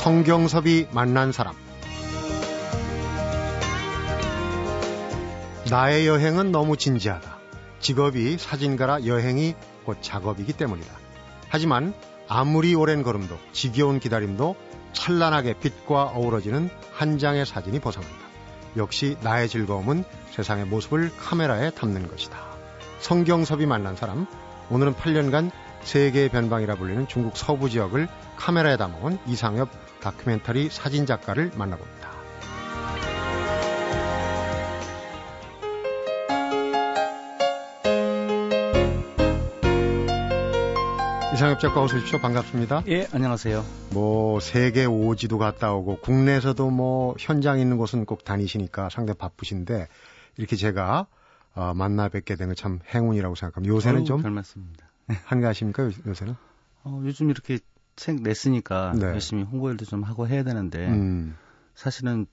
성경섭이 만난 사람 나의 여행은 너무 진지하다. 직업이 사진가라 여행이 곧 작업이기 때문이다. 하지만 아무리 오랜 걸음도 지겨운 기다림도 찬란하게 빛과 어우러지는 한 장의 사진이 보상한다. 역시 나의 즐거움은 세상의 모습을 카메라에 담는 것이다. 성경섭이 만난 사람, 오늘은 8년간 세계의 변방이라 불리는 중국 서부 지역을 카메라에 담아온 이상엽 다큐멘터리 사진 작가를 만나봅니다. 이상엽 작가 어서 오십시오. 반갑습니다. 예, 안녕하세요. 뭐 세계 오지도 갔다 오고 국내에서도 뭐 현장 있는 곳은 꼭 다니시니까 상당히 바쁘신데 이렇게 제가 어, 만나 뵙게 된 건 참 행운이라고 생각합니다. 요새는 어우, 좀 별 말씀입니다. 한가하십니까 요- 요새는? 어, 요즘 이렇게 책 냈으니까 네. 열심히 홍보일도 좀 하고 해야 되는데 음, 사실은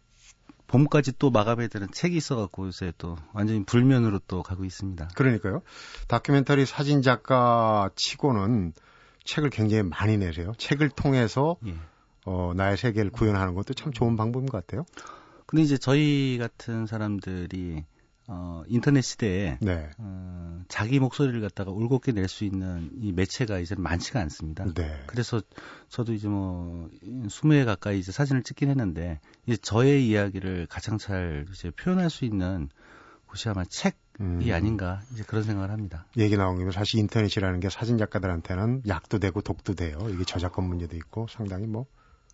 봄까지 또 마감해야 되는 책이 있어갖고 요새 또 완전히 불면으로 또 가고 있습니다. 그러니까요. 다큐멘터리 사진 작가 치고는 책을 굉장히 많이 내세요. 책을 통해서 예. 어, 나의 세계를 구현하는 것도 참 좋은 방법인 것 같아요. 근데 이제 저희 같은 사람들이 어, 인터넷 시대에 네. 어, 자기 목소리를 갖다가 올곧게 낼 수 있는 이 매체가 이제 많지가 않습니다. 네. 그래서 저도 이제 뭐 20회 가까이 이제 사진을 찍긴 했는데 이제 저의 이야기를 가장 잘 이제 표현할 수 있는 곳이 아마 책이 음, 아닌가 이제 그런 생각을 합니다. 얘기 나온 김에 사실 인터넷이라는 게 사진 작가들한테는 약도 되고 독도 돼요. 이게 저작권 문제도 있고 상당히 뭐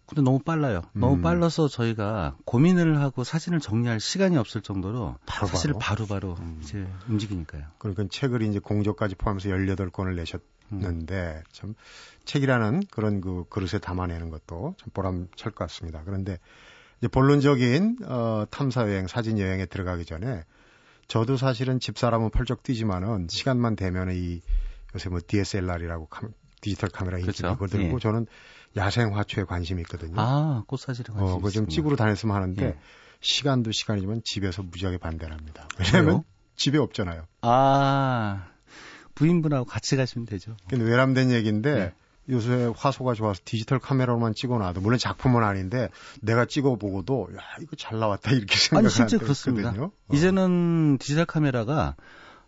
근데 너무 빨라요. 너무 음. 빨라서 저희가 고민을 하고 사진을 정리할 시간이 없을 정도로 바로바로. 사실 바로 바로 음. 이제 움직이니까요. 그러니까 책을 이제 공조까지 포함해서 18권을 음. 내셨는데 참 책이라는 그런 그 그릇에 담아내는 것도 참 보람찰 것 같습니다. 그런데 이제 본론적인 어, 탐사 여행, 사진 여행에 들어가기 전에 저도 사실은 집사람은 펄쩍 뛰지만은 시간만 되면 이 요새 뭐 DSLR이라고 디지털 카메라 그렇죠. 그걸 들고 예. 저는 야생 화초에 관심이 있거든요. 아, 꽃사진에 관심 어, 그거 좀 있습니다. 찍으러 다녔으면 하는데 예. 시간도 시간이지만 집에서 무지하게 반대를 합니다. 왜냐면? 집에 없잖아요. 아, 부인분하고 같이 가시면 되죠. 근데 외람된 얘기인데 네. 요새 화소가 좋아서 디지털 카메라로만 찍어놔도 물론 작품은 아닌데 내가 찍어보고도 야 이거 잘 나왔다 이렇게 아니 생각하는 실제 때가 그렇습니다. 있거든요. 어. 이제는 디지털 카메라가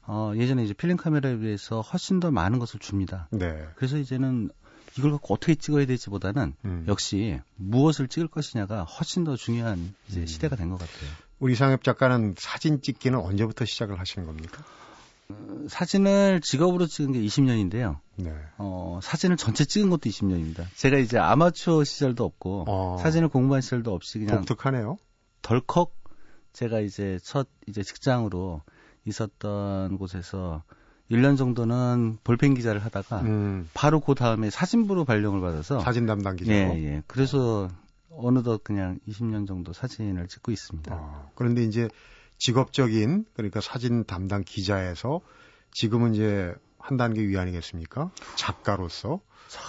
어, 예전에 이제 필름 카메라에 비해서 훨씬 더 많은 것을 줍니다. 네. 그래서 이제는 이걸 갖고 어떻게 찍어야 될지보다는 음. 역시 무엇을 찍을 것이냐가 훨씬 더 중요한 이제 음. 시대가 된 것 같아요. 우리 이상엽 작가는 사진 찍기는 언제부터 시작을 하신 겁니까? 사진을 직업으로 찍은 게 20년인데요. 네. 어, 사진을 전체 찍은 것도 20년입니다. 제가 이제 아마추어 시절도 없고 어. 사진을 공부한 시절도 없이 그냥 독특하네요. 덜컥 제가 이제 첫 이제 직장으로 있었던 곳에서 1년 정도는 볼펜 기자를 하다가 음, 바로 그 다음에 사진부로 발령을 받아서 사진 담당 기자로. 예, 예. 그래서 어느덧 그냥 20년 정도 사진을 찍고 있습니다. 어, 그런데 이제 직업적인 그러니까 사진 담당 기자에서 지금은 이제 한 단계 위 아니겠습니까? 작가로서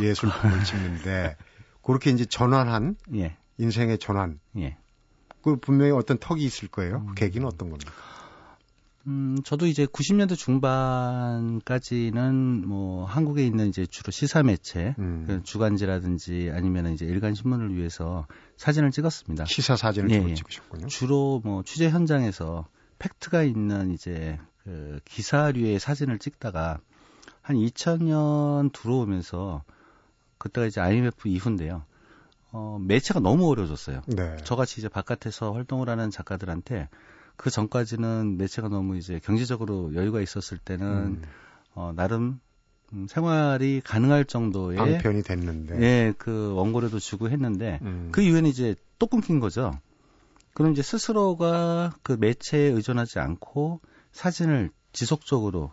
예술품을 찍는데 그렇게 이제 전환한 예. 인생의 전환 예. 그 분명히 어떤 턱이 있을 거예요. 그 음. 계기는 어떤 겁니까? 음, 저도 이제 90년대 중반까지는 뭐 한국에 있는 이제 주로 시사 매체 음. 그 주간지라든지 아니면 이제 일간 신문을 위해서 사진을 찍었습니다. 시사 사진을 예, 주로 예. 찍으셨군요. 주로 뭐 취재 현장에서 팩트가 있는 이제 그 기사류의 사진을 찍다가 한 2000년 들어오면서 그때가 이제 IMF 이후인데요. 어, 매체가 너무 어려워졌어요. 네. 저같이 이제 바깥에서 활동을 하는 작가들한테 그 전까지는 매체가 너무 이제 경제적으로 여유가 있었을 때는 음, 어, 나름 음, 생활이 가능할 정도의 방편이 됐는데. 예, 그 원고료도 주고 했는데 음, 그 이후에는 이제 또 끊긴 거죠. 그럼 이제 스스로가 그 매체에 의존하지 않고 사진을 지속적으로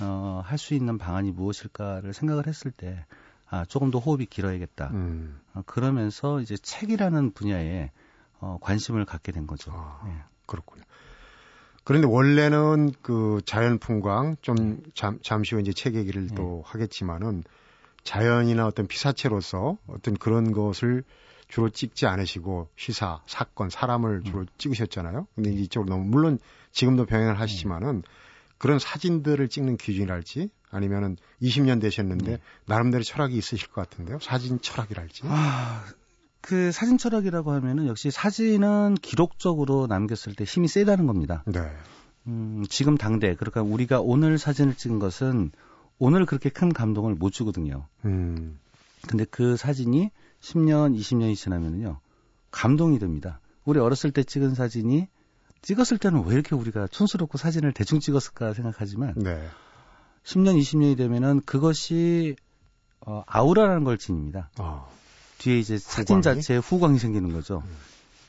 어, 할 수 있는 방안이 무엇일까를 생각을 했을 때 아, 조금 더 호흡이 길어야겠다. 음, 어, 그러면서 이제 책이라는 분야에 어, 관심을 갖게 된 거죠. 아. 예. 그렇군요. 그런데 원래는 그 자연 풍광 좀 잠, 잠시 후 이제 책 얘기를 네. 또 하겠지만은 자연이나 어떤 피사체로서 어떤 그런 것을 주로 찍지 않으시고 시사, 사건, 사람을 주로 찍으셨잖아요. 근데 이쪽으로 너무 물론 지금도 병행을 하시지만은 그런 사진들을 찍는 기준이랄지 아니면은 20년 되셨는데 네. 나름대로 철학이 있으실 것 같은데요. 사진 철학이랄지. 아, 그 사진 철학이라고 하면은 역시 사진은 기록적으로 남겼을 때 힘이 세다는 겁니다. 네. 음, 지금 당대 그러니까 우리가 오늘 사진을 찍은 것은 오늘 그렇게 큰 감동을 못 주거든요. 음. 근데 그 사진이 10년, 20년이 지나면요. 감동이 됩니다. 우리 어렸을 때 찍은 사진이 찍었을 때는 왜 이렇게 우리가 촌스럽고 사진을 대충 찍었을까 생각하지만 네. 10년, 20년이 되면은 그것이 어, 아우라라는 걸 지닙니다. 아. 뒤에 이제 사진 후광이? 자체에 후광이 생기는 거죠. 음.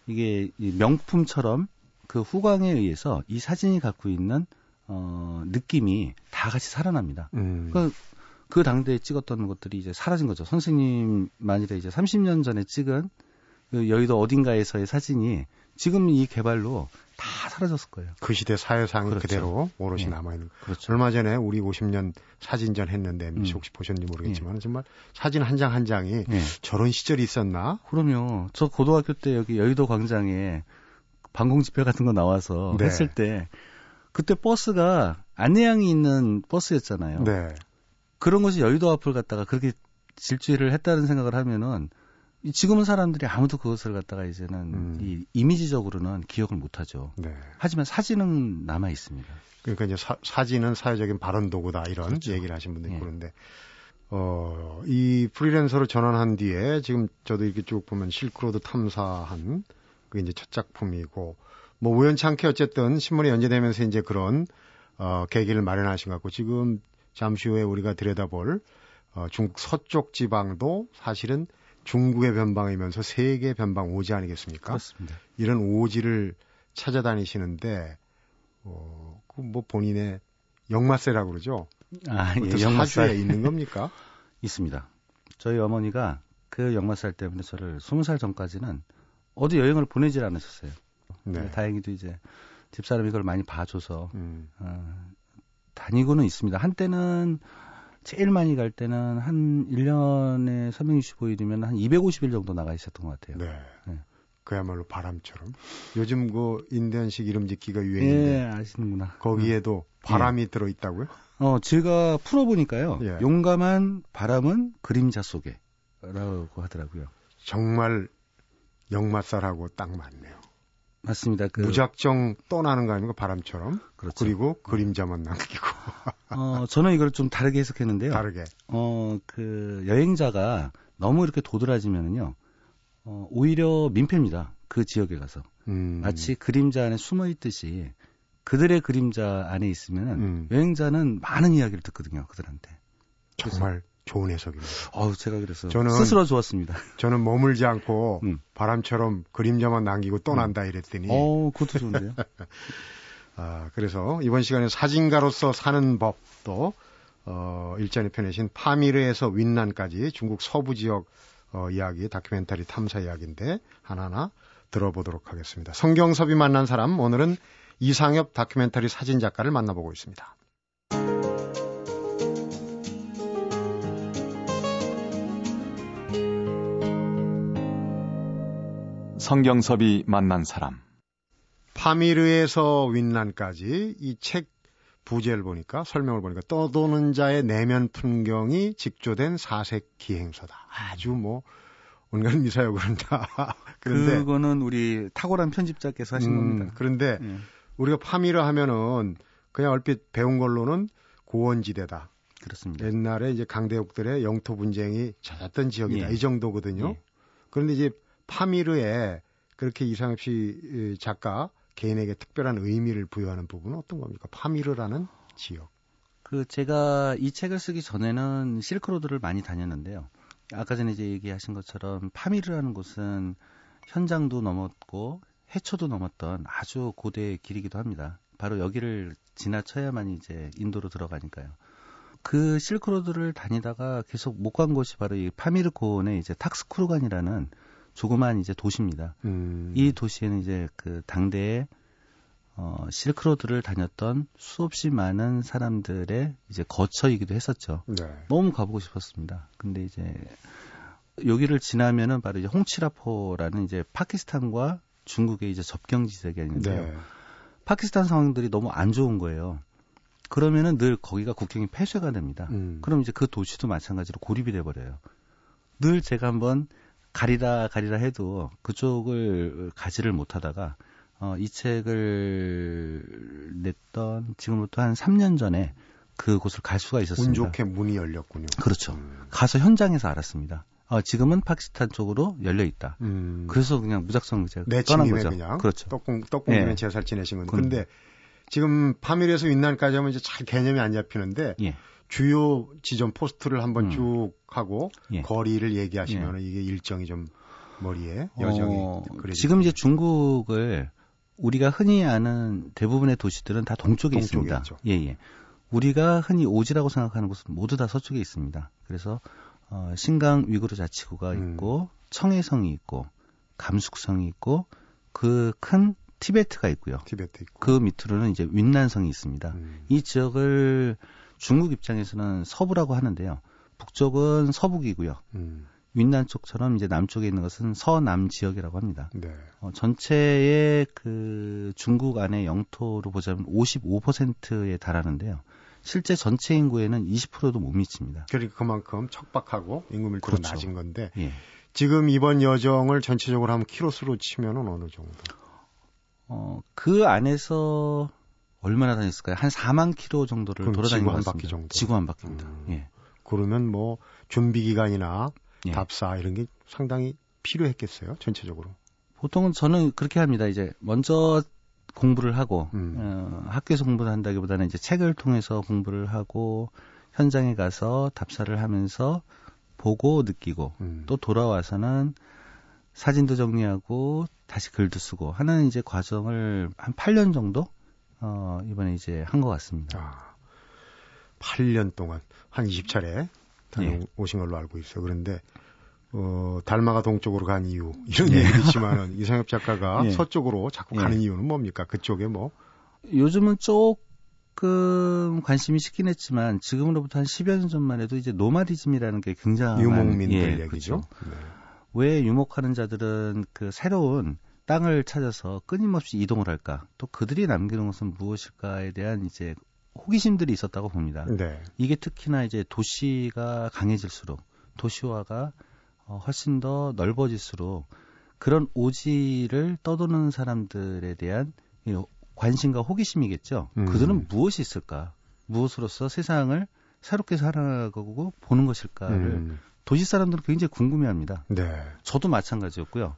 이게 이 명품처럼 그 후광에 의해서 이 사진이 갖고 있는 어, 느낌이 다 같이 살아납니다. 음. 그, 그 당대에 찍었던 것들이 이제 사라진 거죠. 선생님 만일에 이제 30년 전에 찍은 그 여의도 어딘가에서의 사진이 지금 이 개발로 다 사라졌을 거예요. 그 시대 사회상이 그렇죠. 그대로 오롯이 예. 남아있는. 그렇죠. 얼마 전에 우리 50년 사진전 했는데 음. 혹시 보셨는지 모르겠지만 정말 사진 한장한 장이 예. 저런 시절이 있었나? 그럼요. 저 고등학교 때 여기 여의도 광장에 방공 집회 같은 거 나와서 네. 했을 때 그때 버스가 안내양이 있는 버스였잖아요. 네. 그런 것이 여의도 앞을 갖다가 그렇게 질주를 했다는 생각을 하면은 이 지금은 사람들이 아무도 그것을 갖다가 이제는 음. 이 이미지적으로는 기억을 못 하죠. 네. 하지만 사진은 남아 있습니다. 그러니까 이제 사, 진은 사회적인 발언 도구다 이런 그렇죠. 얘기를 하신 분들이 예. 그런데 어, 이 프리랜서로 전환한 뒤에 지금 저도 이렇게 쭉 보면 실크로드 탐사한 그게 이제 첫 작품이고 뭐 우연치 않게 어쨌든 신문에 연재되면서 이제 그런 어, 계기를 마련하신 것 같고 지금 잠시 후에 우리가 들여다볼 어, 중국 서쪽 지방도 사실은 중국의 변방이면서 세계 변방 오지 아니겠습니까? 그렇습니다. 이런 오지를 찾아다니시는데 어, 그뭐 본인의 역마세라고 그러죠. 아, 예, 사주에 있는 겁니까? 있습니다. 저희 어머니가 그 영마살 때문에 저를 20살 전까지는 어디 여행을 보내질 않으셨어요. 네. 다행히도 이제 집사람이 그걸 많이 봐줘서 음, 어, 다니고는 있습니다. 한때는 제일 많이 갈 때는 한 1년에 365일이면 한 250일 정도 나가 있었던 것 같아요. 네. 네. 그야말로 바람처럼. 요즘 그 인디언식 이름 짓기가 예, 유행인데 아시는구나. 거기에도 바람이 들어 있다고요? 어, 제가 풀어 보니까요. 예. 용감한 바람은 그림자 속에. 라고 하더라고요. 정말 역마살하고 딱 맞네요. 맞습니다. 그, 무작정 떠나는 거 아닙니까? 바람처럼. 그렇죠. 그리고 그림자만 남기고 어, 저는 이걸 좀 다르게 해석했는데요. 다르게. 어, 그, 여행자가 너무 이렇게 도드라지면은요, 어, 오히려 민폐입니다. 그 지역에 가서. 음, 마치 그림자 안에 숨어 있듯이 그들의 그림자 안에 있으면은 음. 여행자는 많은 이야기를 듣거든요, 그들한테. 정말 좋은 해석입니다. 어우, 제가 그래서 저는- 스스로 좋았습니다. 저는 머물지 않고 음. 바람처럼 그림자만 남기고 떠난다 이랬더니 어, 그것도 좋은데요. 아, 그래서 이번 시간에 사진가로서 사는 법도 어, 일전에 펴내신 파미르에서 윈난까지 중국 서부 지역 어, 이야기 다큐멘터리 탐사 이야기인데 하나하나 들어보도록 하겠습니다. 성경섭이 만난 사람 오늘은 이상엽 다큐멘터리 사진 작가를 만나보고 있습니다. 성경섭이 만난 사람. 파미르에서 윈난까지 이 책 부제를 보니까 설명을 보니까 떠도는 자의 내면 풍경이 직조된 사색 기행서다. 아주 뭐 온갖 미사역을 한다. 그런데 그거는 우리 탁월한 편집자께서 하신 음, 겁니다. 그런데 예, 우리가 파미르 하면은 그냥 얼핏 배운 걸로는 고원지대다. 그렇습니다. 옛날에 이제 강대국들의 영토 분쟁이 잦았던 지역이다. 예. 이 정도거든요. 예. 그런데 이제 파미르에 그렇게 이상엽 씨 작가 개인에게 특별한 의미를 부여하는 부분은 어떤 겁니까? 파미르라는 지역. 그 제가 이 책을 쓰기 전에는 실크로드를 많이 다녔는데요. 아까 전에 이제 얘기하신 것처럼 파미르라는 곳은 현장도 넘었고 해초도 넘었던 아주 고대의 길이기도 합니다. 바로 여기를 지나쳐야만 이제 인도로 들어가니까요. 그 실크로드를 다니다가 계속 못 간 곳이 바로 이 파미르 고원의 이제 탁스쿠르간이라는 조그만 이제 도시입니다. 음, 이 도시에는 이제 그 당대에 어, 실크로드를 다녔던 수없이 많은 사람들의 이제 거처이기도 했었죠. 네. 너무 가보고 싶었습니다. 근데 이제 여기를 지나면은 바로 이제 홍치라포라는 이제 파키스탄과 중국의 이제 접경 지대가 있는데요. 네. 파키스탄 상황들이 너무 안 좋은 거예요. 그러면은 늘 거기가 국경이 폐쇄가 됩니다. 음. 그럼 이제 그 도시도 마찬가지로 고립이 돼 버려요. 늘 제가 한번 가리라 가리라 해도 그쪽을 가지를 못하다가 어, 이 책을 냈던 지금부터 한 3년 전에 그곳을 갈 수가 있었습니다. 운 좋게 문이 열렸군요. 그렇죠. 음. 가서 현장에서 알았습니다. 어, 지금은 파키스탄 쪽으로 열려 있다. 음. 그래서 그냥 무작정 내 떠난 거죠. 그냥 그렇죠. 떡국 떡국면 예. 제살 지내신 건데. 근데 지금 파밀에서 윈난까지 하면 이제 잘 개념이 안 잡히는데 예. 주요 지점 포스트를 한번 음. 쭉 하고 예. 거리를 얘기하시면 이게 일정이 좀 머리에 어, 여정이 그려지죠. 지금 이제 중국을 우리가 흔히 아는 대부분의 도시들은 다 동쪽에, 동쪽에 있습니다. 있죠. 예, 예. 우리가 흔히 오지라고 생각하는 곳은 모두 다 서쪽에 있습니다. 그래서 어, 신강 위구르 자치구가 음. 있고 청해성이 있고 감숙성이 있고 그 큰 티베트가 있고요. 티베트 있고 그 밑으로는 이제 윈난성이 있습니다. 음. 이 지역을 중국 입장에서는 서부라고 하는데요. 북쪽은 서북이고요. 음. 윈난 쪽처럼 이제 남쪽에 있는 것은 서남 지역이라고 합니다. 네. 어, 전체의 그 중국 안의 영토로 보자면 55%에 달하는데요. 실제 전체 인구에는 20%도 못 미칩니다. 그러니까 그만큼 척박하고 인구 밀도가 그렇죠. 낮은 건데 예. 지금 이번 여정을 전체적으로 하면 키로수로 치면은 어느 정도? 어, 그 안에서 얼마나 다녔을까요? 한 4만 킬로 정도를 돌아다닌 지구 것한 같습니다. 바퀴 정도? 지구 한 바퀴입니다. 음. 예. 그러면 뭐 준비 기간이나 예. 답사 이런 게 상당히 필요했겠어요. 전체적으로. 보통은 저는 그렇게 합니다. 이제 먼저 공부를 하고 음. 어, 학교에서 공부를 한다기보다는 이제 책을 통해서 공부를 하고 현장에 가서 답사를 하면서 보고 느끼고 음. 또 돌아와서는 사진도 정리하고 다시 글도 쓰고 하는 이제 과정을 한 8년 정도 어 이번에 이제 한 것 같습니다. 아, 8년 동안 한 20차례 예. 다녀오신 걸로 알고 있어요. 그런데 어, 달마가 동쪽으로 간 이유 이런 예. 얘기도 있지만은 이상엽 작가가 예. 서쪽으로 자꾸 예. 가는 이유는 뭡니까? 그쪽에 뭐 요즘은 조금 관심이 식긴 했지만 지금으로부터 한 10여 년 전만 해도 이제 노마디즘이라는 게 굉장히 유목민들 예, 얘기죠. 그렇죠. 네. 왜 유목하는 자들은 그 새로운 땅을 찾아서 끊임없이 이동을 할까? 또 그들이 남기는 것은 무엇일까에 대한 이제 호기심들이 있었다고 봅니다. 네. 이게 특히나 이제 도시가 강해질수록 도시화가 어, 훨씬 더 넓어질수록 그런 오지를 떠도는 사람들에 대한 이 관심과 호기심이겠죠. 음. 그들은 무엇이 있을까? 무엇으로서 세상을 새롭게 살아가고 보는 것일까를 음, 도시 사람들은 굉장히 궁금해합니다. 네. 저도 마찬가지였고요.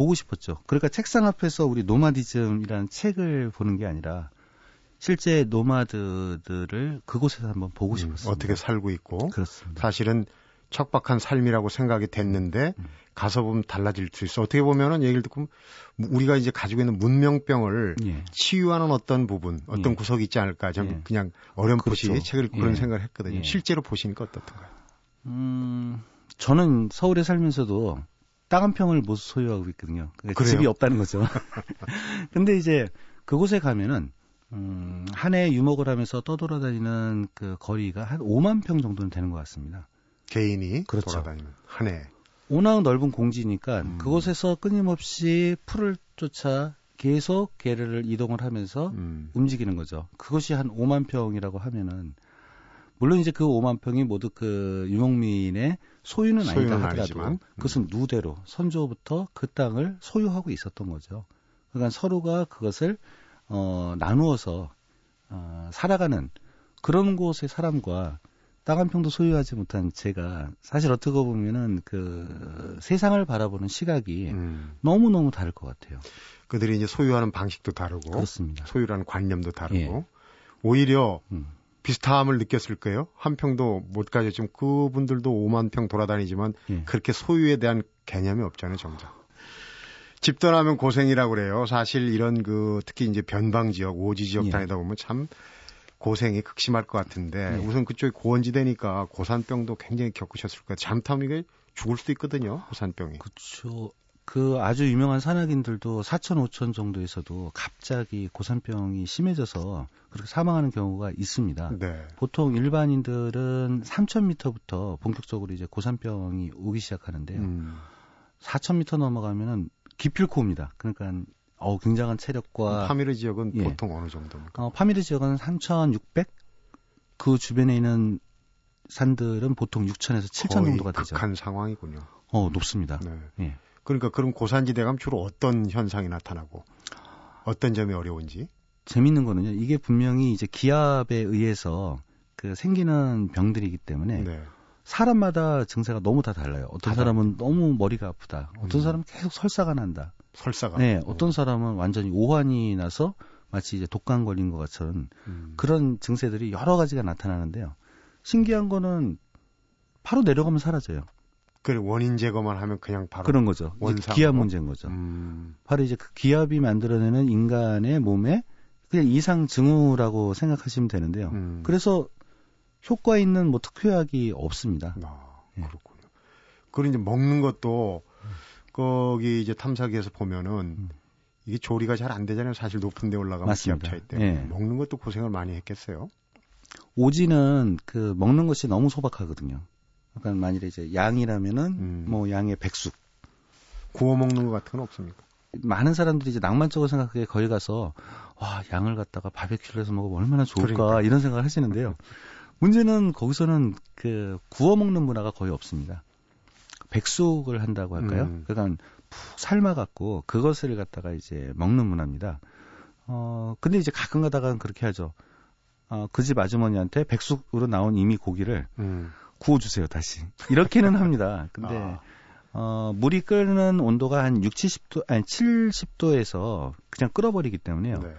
보고 싶었죠. 그러니까 책상 앞에서 우리 노마디즘이라는 책을 보는 게 아니라 실제 노마드들을 그곳에서 한번 보고 음, 싶었습니다. 어떻게 살고 있고 그렇습니다. 사실은 척박한 삶이라고 생각이 됐는데 음. 가서 보면 달라질 수 있어. 어떻게 보면은 얘기를 듣고 우리가 이제 가지고 있는 문명병을 예. 치유하는 어떤 부분, 어떤 예. 구석이 있지 않을까. 저는 예. 그냥 어렴풋이 그렇죠. 책을 읽고 그런 예. 생각을 했거든요. 예. 실제로 보시니까 어떻던가요? 음, 저는 서울에 살면서도 땅 한 평을 못 소유하고 있거든요. 그러니까? 집이 없다는 거죠. 근데 이제 그곳에 가면은 음, 한 해 유목을 하면서 떠돌아다니는 그 거리가 한 5만 평 정도는 되는 것 같습니다. 개인이 그렇죠. 돌아다니는 한 해. 워낙 넓은 공지니까 음. 그곳에서 끊임없이 풀을 쫓아 계속 개를 이동을 하면서 음. 움직이는 거죠. 그것이 한 5만 평이라고 하면은 물론 이제 그 5만 평이 모두 그 유목민의 소유는 아니다 하더라도 아니지만, 음. 그것은 누대로 선조부터 그 땅을 소유하고 있었던 거죠. 그러니까 서로가 그것을 어 나누어서 어 살아가는 그런 곳의 사람과 땅 한 평도 소유하지 못한 제가 사실 어떻게 보면은 그 세상을 바라보는 시각이 음. 너무 너무 다를 것 같아요. 그들이 이제 소유하는 방식도 다르고 그렇습니다. 소유라는 관념도 다르고 예. 오히려 음. 비슷함을 느꼈을 거예요. 한 평도 못 가져 지금 그분들도 5만 평 돌아다니지만 예. 그렇게 소유에 대한 개념이 없잖아요, 정작. 집 떠나면 고생이라고 그래요. 사실 이런 그 특히 이제 변방 지역, 오지 지역 예. 다니다 보면 참 고생이 극심할 것 같은데 예. 우선 그쪽이 고원지대니까 고산병도 굉장히 겪으셨을 거예요. 잘못하면 이게 죽을 수도 있거든요, 고산병이. 그렇죠. 그 아주 유명한 산악인들도 4천, 5천 정도에서도 갑자기 고산병이 심해져서 그렇게 사망하는 경우가 있습니다. 네. 보통 일반인들은 3,000m부터 본격적으로 이제 고산병이 오기 시작하는데요. 음. 4,000m 넘어가면은 기필코 옵니다. 그러니까 어 굉장한 체력과 파미르 지역은 예. 보통 어느 정도입니까? 어, 파미르 지역은 3,600? 그 주변에 있는 산들은 보통 6,000에서 7,000 거의 정도가 되죠. 극한 상황이군요. 어, 높습니다. 네. 예. 그러니까 그럼 고산지대 가면 주로 어떤 현상이 나타나고 어떤 점이 어려운지. 재밌는 거는요. 이게 분명히 이제 기압에 의해서 그 생기는 병들이기 때문에 네. 사람마다 증세가 너무 다 달라요. 어떤 다 사람은 너무 머리가 아프다. 어떤 음. 사람은 계속 설사가 난다. 설사가. 네, 어떤 사람은 완전히 오한이 나서 마치 이제 독감 걸린 것 같은 음. 그런 증세들이 여러 가지가 나타나는데요. 신기한 거는 바로 내려가면 사라져요. 그 원인 제거만 하면 그냥 바로 그런 거죠. 기압 문제인 거죠. 음. 바로 이제 그 기압이 만들어내는 인간의 몸에 그냥 이상 증후라고 생각하시면 되는데요. 음. 그래서 효과 있는 뭐 특효약이 없습니다. 아, 예. 그렇군요. 그리고 이제 먹는 것도 거기 이제 탐사기에서 보면은 음. 이게 조리가 잘 안 되잖아요. 사실 높은 데 올라가면. 기압 차이 때문에. 예. 먹는 것도 고생을 많이 했겠어요. 오지는 그 먹는 것이 너무 소박하거든요. 그러니까 만일에 이제 양이라면은 음. 뭐 양의 백숙. 구워 먹는 것 같은 건 없습니까? 많은 사람들이 이제 낭만적으로 생각하기에 거기 가서 와 양을 갖다가 바베큐를 해서 먹으면 얼마나 좋을까 그러니까. 이런 생각을 하시는데요. 문제는 거기서는 그 구워 먹는 문화가 거의 없습니다. 백숙을 한다고 할까요? 음. 그러니까 푹 삶아갖고 그것을 갖다가 이제 먹는 문화입니다. 어 근데 이제 가끔 가다가 그렇게 하죠. 어, 그 집 아주머니한테 백숙으로 나온 이미 고기를 음. 구워주세요 다시 이렇게는 합니다. 근데 아, 어, 물이 끓는 온도가 한 6, 70도, 아니 70도에서 그냥 끓어버리기 때문에요. 네.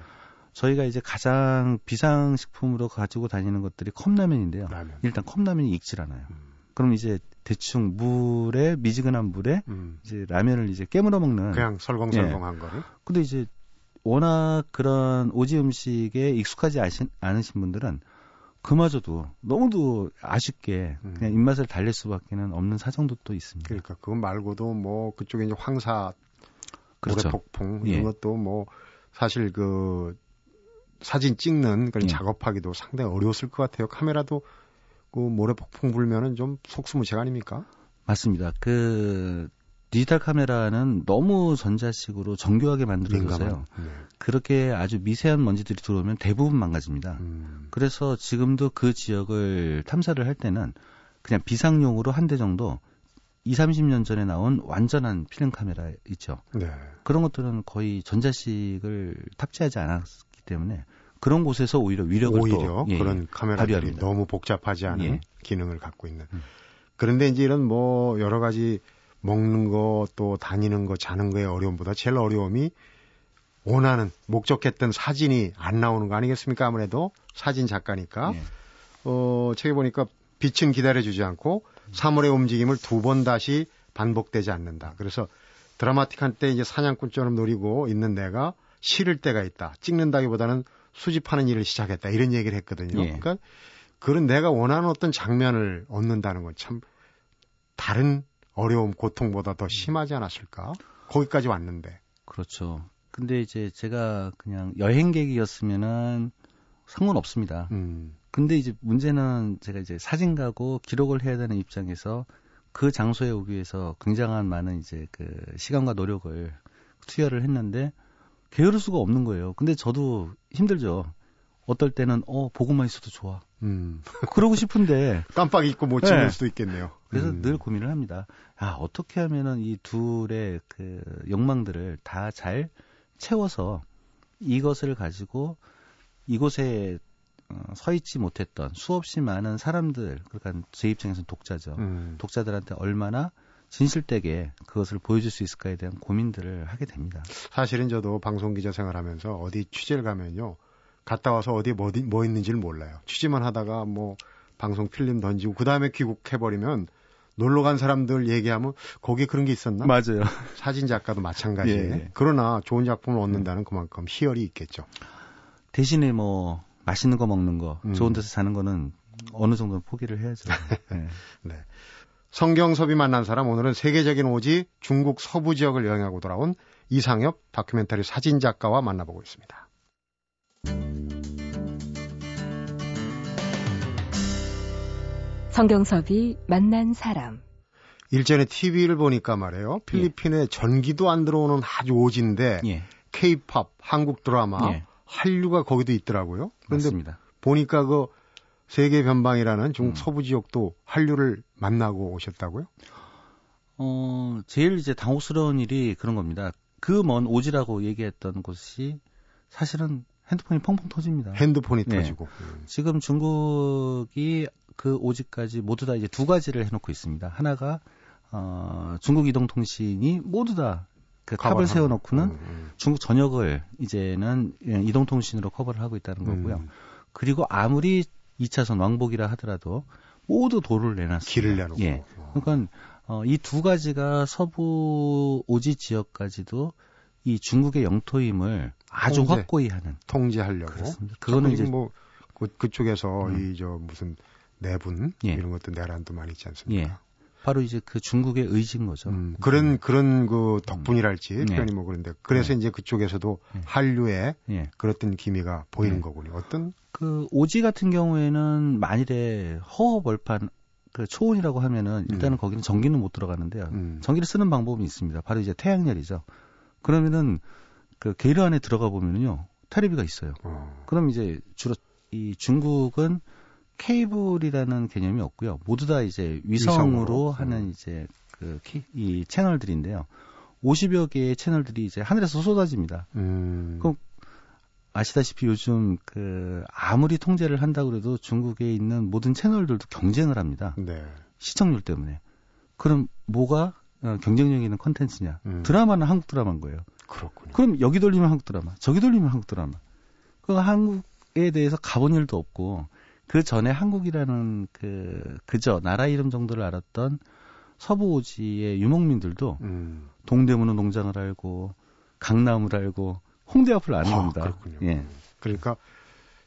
저희가 이제 가장 비상식품으로 가지고 다니는 것들이 컵라면인데요. 라면. 일단 컵라면이 익질 않아요. 음. 그럼 이제 대충 물에 미지근한 물에 음. 이제 라면을 이제 깨물어 먹는. 그냥 설렁설렁한 거를. 근데 이제 워낙 그런 오지 음식에 익숙하지 않으신 분들은 그마저도 너무도 아쉽게 음. 그냥 입맛을 달랠 수밖에는 없는 사정도 또 있습니다. 그러니까 그거 말고도 뭐 그쪽에 이제 황사 그렇죠. 모래 폭풍 예. 이런 것도 뭐 사실 그 사진 찍는 그런 예. 작업하기도 상당히 어려웠을 것 같아요. 카메라도 그 모래 폭풍 불면은 좀 속수무책 아닙니까? 맞습니다. 그 디지털 카메라는 너무 전자식으로 정교하게 만들어져서요. 네. 그렇게 아주 미세한 먼지들이 들어오면 대부분 망가집니다. 음. 그래서 지금도 그 지역을 탐사를 할 때는 그냥 비상용으로 한 대 정도 2, 30년 전에 나온 완전한 필름 카메라 있죠. 네. 그런 것들은 거의 전자식을 탑재하지 않았기 때문에 그런 곳에서 오히려 위력을 오히려 또 예, 그런 카메라들이 발휘합니다. 너무 복잡하지 않은 예. 기능을 갖고 있는. 음. 그런데 이제 이런 뭐 여러 가지 먹는 거 또 다니는 거 자는 거의 어려움보다 제일 어려움이 원하는 목적했던 사진이 안 나오는 거 아니겠습니까? 아무래도 사진 작가니까. 예. 어, 책에 보니까 빛은 기다려주지 않고 사물의 움직임을 두 번 다시 반복되지 않는다. 그래서 드라마틱한 때 이제 사냥꾼처럼 노리고 있는 내가 싫을 때가 있다. 찍는다기보다는 수집하는 일을 시작했다. 이런 얘기를 했거든요. 예. 그러니까 그런 내가 원하는 어떤 장면을 얻는다는 건 참 다른 어려움, 고통보다 더 심하지 않았을까? 거기까지 왔는데. 그렇죠. 근데 이제 제가 그냥 여행객이었으면은 상관없습니다. 음, 근데 이제 문제는 제가 이제 사진가고 기록을 해야 되는 입장에서 그 장소에 오기 위해서 굉장한 많은 이제 그 시간과 노력을 투여를 했는데 게으를 수가 없는 거예요. 근데 저도 힘들죠. 어떨 때는 어 보고만 있어도 좋아. 음. 그러고 싶은데 깜빡 잊고 못 찍을 네. 수도 있겠네요. 그래서 음. 늘 고민을 합니다. 아 어떻게 하면은 이 둘의 그 욕망들을 다 잘 채워서 이것을 가지고 이곳에 어, 서 있지 못했던 수없이 많은 사람들, 그러니까 제 입장에서는 독자죠. 음. 독자들한테 얼마나 진실되게 그것을 보여줄 수 있을까에 대한 고민들을 하게 됩니다. 사실은 저도 방송 기자 생활하면서 어디 취재를 가면요. 갔다 와서 어디 뭐, 뭐 있는지를 몰라요. 취재만 하다가 뭐 방송 필름 던지고 그 다음에 귀국해버리면 놀러 간 사람들 얘기하면 거기 그런 게 있었나? 맞아요. 사진 작가도 마찬가지에. 예, 예. 그러나 좋은 작품을 얻는다는 그만큼 희열이 있겠죠. 대신에 뭐 맛있는 거 먹는 거, 음. 좋은 데서 사는 거는 어느 정도는 포기를 해야죠. 네. 네. 성경섭이 만난 사람 오늘은 세계적인 오지 중국 서부 지역을 여행하고 돌아온 이상엽 다큐멘터리 사진 작가와 만나보고 있습니다. 성경섭이 만난 사람. 일전에 TV를 보니까 말이에요. 필리핀에 전기도 안 들어오는 아주 오지인데 예, K-팝, 한국 드라마, 예, 한류가 거기도 있더라고요. 그런데 맞습니다. 보니까 그 세계 변방이라는 중국 음. 서부 지역도 한류를 만나고 오셨다고요? 어, 제일 이제 당혹스러운 일이 그런 겁니다. 그 먼 오지라고 얘기했던 곳이 사실은 핸드폰이 펑펑 터집니다. 핸드폰이 네. 터지고. 음. 지금 중국이 그 오지까지 모두 다 이제 두 가지를 해놓고 있습니다. 하나가 어, 중국 이동통신이 모두 다 그 탑을 세워놓고는 하는. 음, 중국 전역을 이제는 예, 이동통신으로 커버를 하고 있다는 음. 거고요. 그리고 아무리 2차선 왕복이라 하더라도 모두 도로를 내놨습니다. 길을 내놓고. 예. 어. 그러니까 어, 이 두 가지가 서부 오지 지역까지도 이 중국의 영토임을 아주 통제. 확고히 하는 통제하려고. 그렇습니다. 그거는 이제 뭐 그, 그쪽에서 음. 이저 무슨 내분 예. 이런 것도 내란도 많이 있지 않습니까? 예. 바로 이제 그 중국의 의지인 거죠. 음, 그런 그런 그 덕분이랄지 네. 표현이 뭐 그런데 그래서 이제 그쪽에서도 네. 한류에 예. 그렇던 기미가 보이는 네. 거군요. 어떤 그 오지 같은 경우에는 만일에 허허벌판 그 초원이라고 하면은 일단은 음. 거기는 전기는 못 들어가는데요. 음, 전기를 쓰는 방법이 있습니다. 바로 이제 태양열이죠. 그러면은 그 게르 안에 들어가 보면은요 테레비가 있어요. 어, 그럼 이제 주로 이 중국은 케이블이라는 개념이 없고요. 모두 다 이제 위성으로, 위성으로. 하는 음. 이제 그 이 채널들인데요. 50여 개의 채널들이 이제 하늘에서 쏟아집니다. 음, 그럼 아시다시피 요즘 그 아무리 통제를 한다 그래도 중국에 있는 모든 채널들도 경쟁을 합니다. 네, 시청률 때문에. 그럼 뭐가 어, 경쟁력 있는 컨텐츠냐? 음. 드라마는 한국 드라마인 거예요. 그렇군요. 그럼 여기 돌리면 한국 드라마, 저기 돌리면 한국 드라마. 그 한국에 대해서 가본 일도 없고 그 전에 한국이라는 그 그저 나라 이름 정도를 알았던 서부 오지의 유목민들도 음, 동대문은 농장을 알고 강남을 알고 홍대 앞을 아는 아, 겁니다. 그렇군요. 예. 그러니까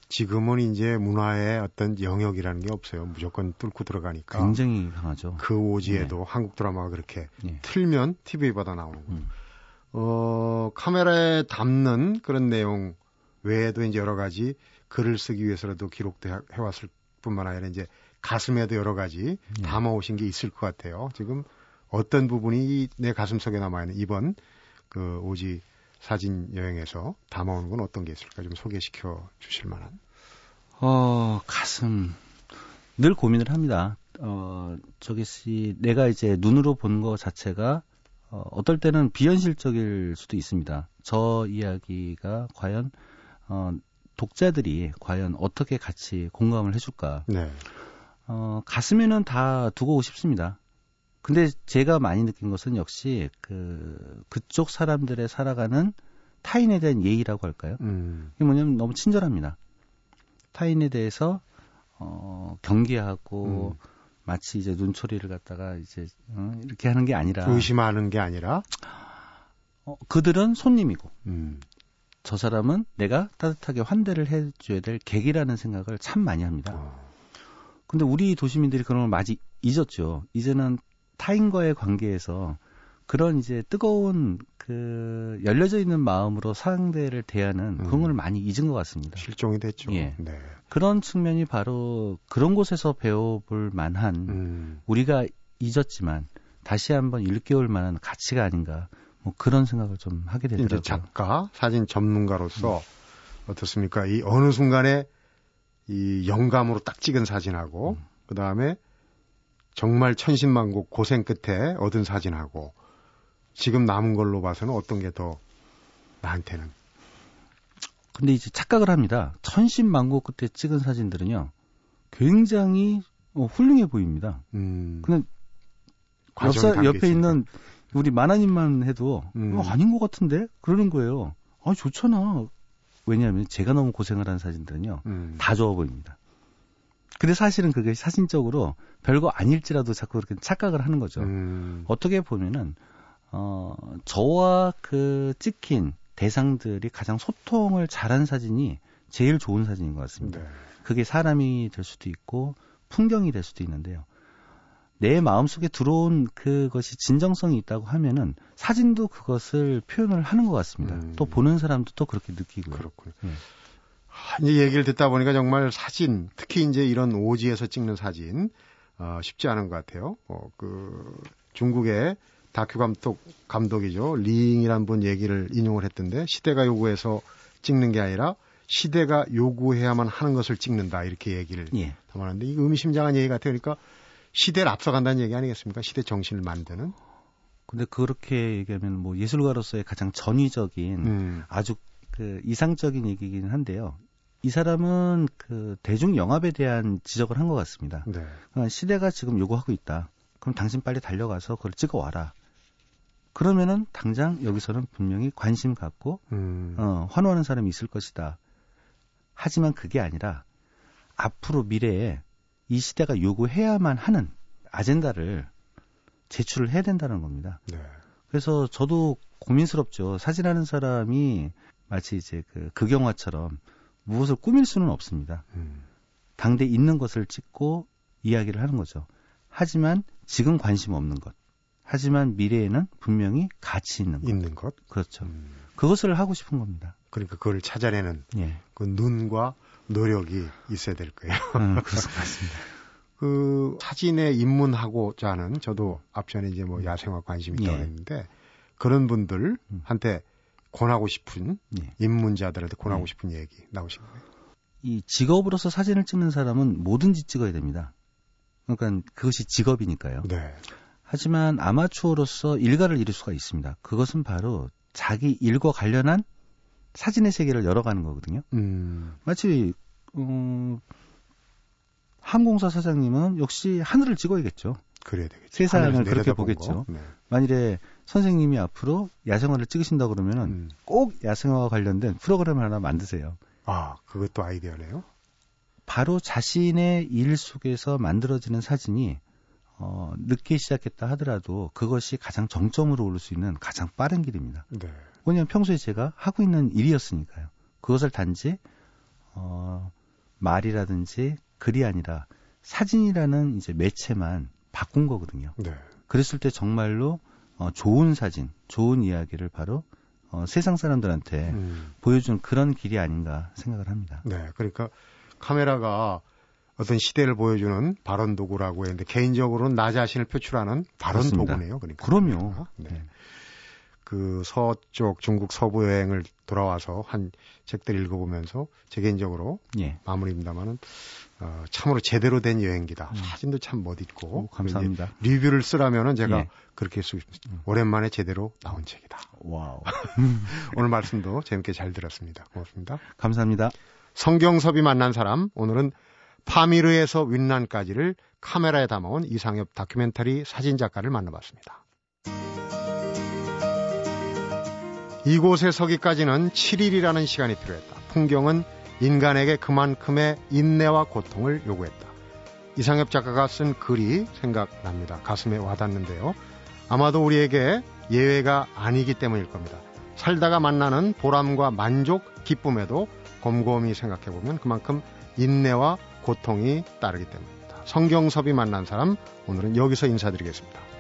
지금은 이제 문화의 어떤 영역이라는 게 없어요. 무조건 뚫고 들어가니까 굉장히 강하죠. 그 오지에도 한국 드라마가 그렇게 예. 틀면 TV보다 나오는 거. 음. 어, 카메라에 담는 그런 내용 외에도 이제 여러 가지 글을 쓰기 위해서라도 기록도 해- 해왔을 뿐만 아니라 이제 가슴에도 여러 가지 예. 담아 오신 게 있을 것 같아요. 지금 어떤 부분이 내 가슴 속에 남아 있는 이번 그 오지 사진 여행에서 담아오는 건 어떤 게 있을까 좀 소개시켜 주실 만한. 어, 가슴. 늘 고민을 합니다. 어, 저기 씨, 내가 이제 눈으로 본 거 자체가 어, 어떨 때는 비현실적일 수도 있습니다. 저 이야기가 과연 어, 독자들이 과연 어떻게 같이 공감을 해줄까? 네. 어, 가슴에는 다 두고 싶습니다. 근데 제가 많이 느낀 것은 역시 그 그쪽 사람들의 살아가는 타인에 대한 예의라고 할까요? 음. 이게 뭐냐면 너무 친절합니다. 타인에 대해서 어, 경계하고 음. 마치 이제 눈초리를 갖다가 이제 어, 이렇게 하는 게 아니라 의심하는 게 아니라 어, 그들은 손님이고 음. 저 사람은 내가 따뜻하게 환대를 해줘야 될 객이라는 생각을 참 많이 합니다. 어. 근데 우리 도시민들이 그런 걸 많이 잊었죠. 이제는 타인과의 관계에서 그런 이제 뜨거운 그 열려져 있는 마음으로 상대를 대하는 그런 음. 걸 많이 잊은 것 같습니다. 실종이 됐죠. 예. 네. 그런 측면이 바로 그런 곳에서 배워볼 만한 음. 우리가 잊었지만 다시 한번 일깨울 만한 가치가 아닌가 뭐 그런 생각을 좀 하게 이제 되더라고요. 작가, 사진 전문가로서 어떻습니까? 이 어느 순간에 이 영감으로 딱 찍은 사진하고 음. 그 다음에 정말 천신만고 고생 끝에 얻은 사진하고 지금 남은 걸로 봐서는 어떤 게 더 나한테는 근데 이제 착각을 합니다. 천신만고 끝에 찍은 사진들은요 굉장히 어, 훌륭해 보입니다. 음, 과정이 옆사, 옆에. 있는 우리 만화님만 해도 음. 어, 아닌 것 같은데 그러는 거예요. 아 좋잖아. 왜냐하면 제가 너무 고생을 한 사진들은요 음, 다 좋아 보입니다. 근데 사실은 그게 사진적으로 별거 아닐지라도 자꾸 그렇게 착각을 하는 거죠. 음, 어떻게 보면은 어 저와 그 찍힌 대상들이 가장 소통을 잘한 사진이 제일 좋은 사진인 것 같습니다. 네. 그게 사람이 될 수도 있고 풍경이 될 수도 있는데요. 내 마음속에 들어온 그것이 진정성이 있다고 하면은 사진도 그것을 표현을 하는 것 같습니다. 음. 또 보는 사람도 또 그렇게 느끼고요. 그렇군요. 예. 하, 이제 얘기를 듣다 보니까 정말 사진, 특히 이제 이런 오지에서 찍는 사진, 어, 쉽지 않은 것 같아요. 어, 그, 중국의 다큐 감독, 감독이죠. 리잉이란 분 얘기를 인용을 했던데, 시대가 요구해서 찍는 게 아니라, 시대가 요구해야만 하는 것을 찍는다. 이렇게 얘기를 예. 담았는데, 이거 의미심장한 얘기 같아요. 그러니까, 시대를 앞서간다는 얘기 아니겠습니까? 시대 정신을 만드는. 근데 그렇게 얘기하면 뭐 예술가로서의 가장 전위적인 음. 아주 그 이상적인 얘기긴 한데요. 이 사람은 그 대중 영합에 대한 지적을 한 것 같습니다. 네. 그러니까 시대가 지금 요구하고 있다. 그럼 당신 빨리 달려가서 그걸 찍어 와라. 그러면은 당장 여기서는 분명히 관심 갖고 음. 어, 환호하는 사람이 있을 것이다. 하지만 그게 아니라 앞으로 미래에 이 시대가 요구해야만 하는 아젠다를 제출을 해야 된다는 겁니다. 네. 그래서 저도 고민스럽죠. 사진하는 사람이 마치 이제 그 극영화처럼 무엇을 꾸밀 수는 없습니다. 음. 당대 있는 것을 찍고 이야기를 하는 거죠. 하지만 지금 관심 없는 것. 하지만 미래에는 분명히 가치 있는 것. 있는 것. 그렇죠. 음. 그것을 하고 싶은 겁니다. 그러니까 그걸 찾아내는 예. 그 눈과 노력이 있어야 될 거예요. 음, 그렇습- 그렇습니다. 그 사진에 입문하고자 하는 저도 앞전에 이제 뭐 야생화 관심이 있다고 예. 했는데 그런 분들한테 권하고 싶은 예. 입문자들한테 권하고 예. 싶은 얘기 나오신 거예요. 이 직업으로서 사진을 찍는 사람은 뭐든지 찍어야 됩니다. 그러니까 그것이 직업이니까요. 네. 하지만 아마추어로서 일가를 이룰 수가 있습니다. 그것은 바로 자기 일과 관련한 사진의 세계를 열어가는 거거든요. 음. 마치 어, 항공사 사장님은 역시 하늘을 찍어야겠죠. 그래야 되겠죠. 세상을 그렇게 보겠죠. 거. 네. 만일에 선생님이 앞으로 야생화를 찍으신다 그러면은 음. 꼭 야생화와 관련된 프로그램을 하나 만드세요. 아, 그것도 아이디어네요. 바로 자신의 일 속에서 만들어지는 사진이 어, 늦게 시작했다 하더라도 그것이 가장 정점으로 오를 수 있는 가장 빠른 길입니다. 네. 왜냐하면 평소에 제가 하고 있는 일이었으니까요. 그것을 단지 어, 말이라든지 글이 아니라 사진이라는 이제 매체만 바꾼 거거든요. 네. 그랬을 때 정말로 어, 좋은 사진, 좋은 이야기를 바로 어, 세상 사람들한테 음. 보여준 그런 길이 아닌가 생각을 합니다. 네. 그러니까 카메라가 어떤 시대를 보여주는 발언 도구라고 했는데 개인적으로는 나 자신을 표출하는 발언 그렇습니다. 도구네요. 그러니까. 그럼요. 네. 네. 그 서쪽 중국 서부 여행을 돌아와서 한 책들 읽어보면서 제 개인적으로 예. 마무리입니다만은 어, 참으로 제대로 된 여행기다. 음. 사진도 참 멋있고 오, 감사합니다. 리뷰를 쓰라면은 제가 예. 그렇게 쓰고 싶습니다. 음. 오랜만에 제대로 나온 책이다. 와우. 오늘 말씀도 재밌게 잘 들었습니다. 고맙습니다. 감사합니다. 성경섭이 만난 사람 오늘은 파미르에서 윈난까지를 카메라에 담아온 이상엽 다큐멘터리 사진 작가를 만나봤습니다. 이곳에 서기까지는 7일이라는 시간이 필요했다. 풍경은 인간에게 그만큼의 인내와 고통을 요구했다. 이상엽 작가가 쓴 글이 생각납니다. 가슴에 와닿는데요. 아마도 우리에게 예외가 아니기 때문일 겁니다. 살다가 만나는 보람과 만족, 기쁨에도 곰곰이 생각해보면 그만큼 인내와 고통이 따르기 때문입니다. 성경섭이 만난 사람, 오늘은 여기서 인사드리겠습니다.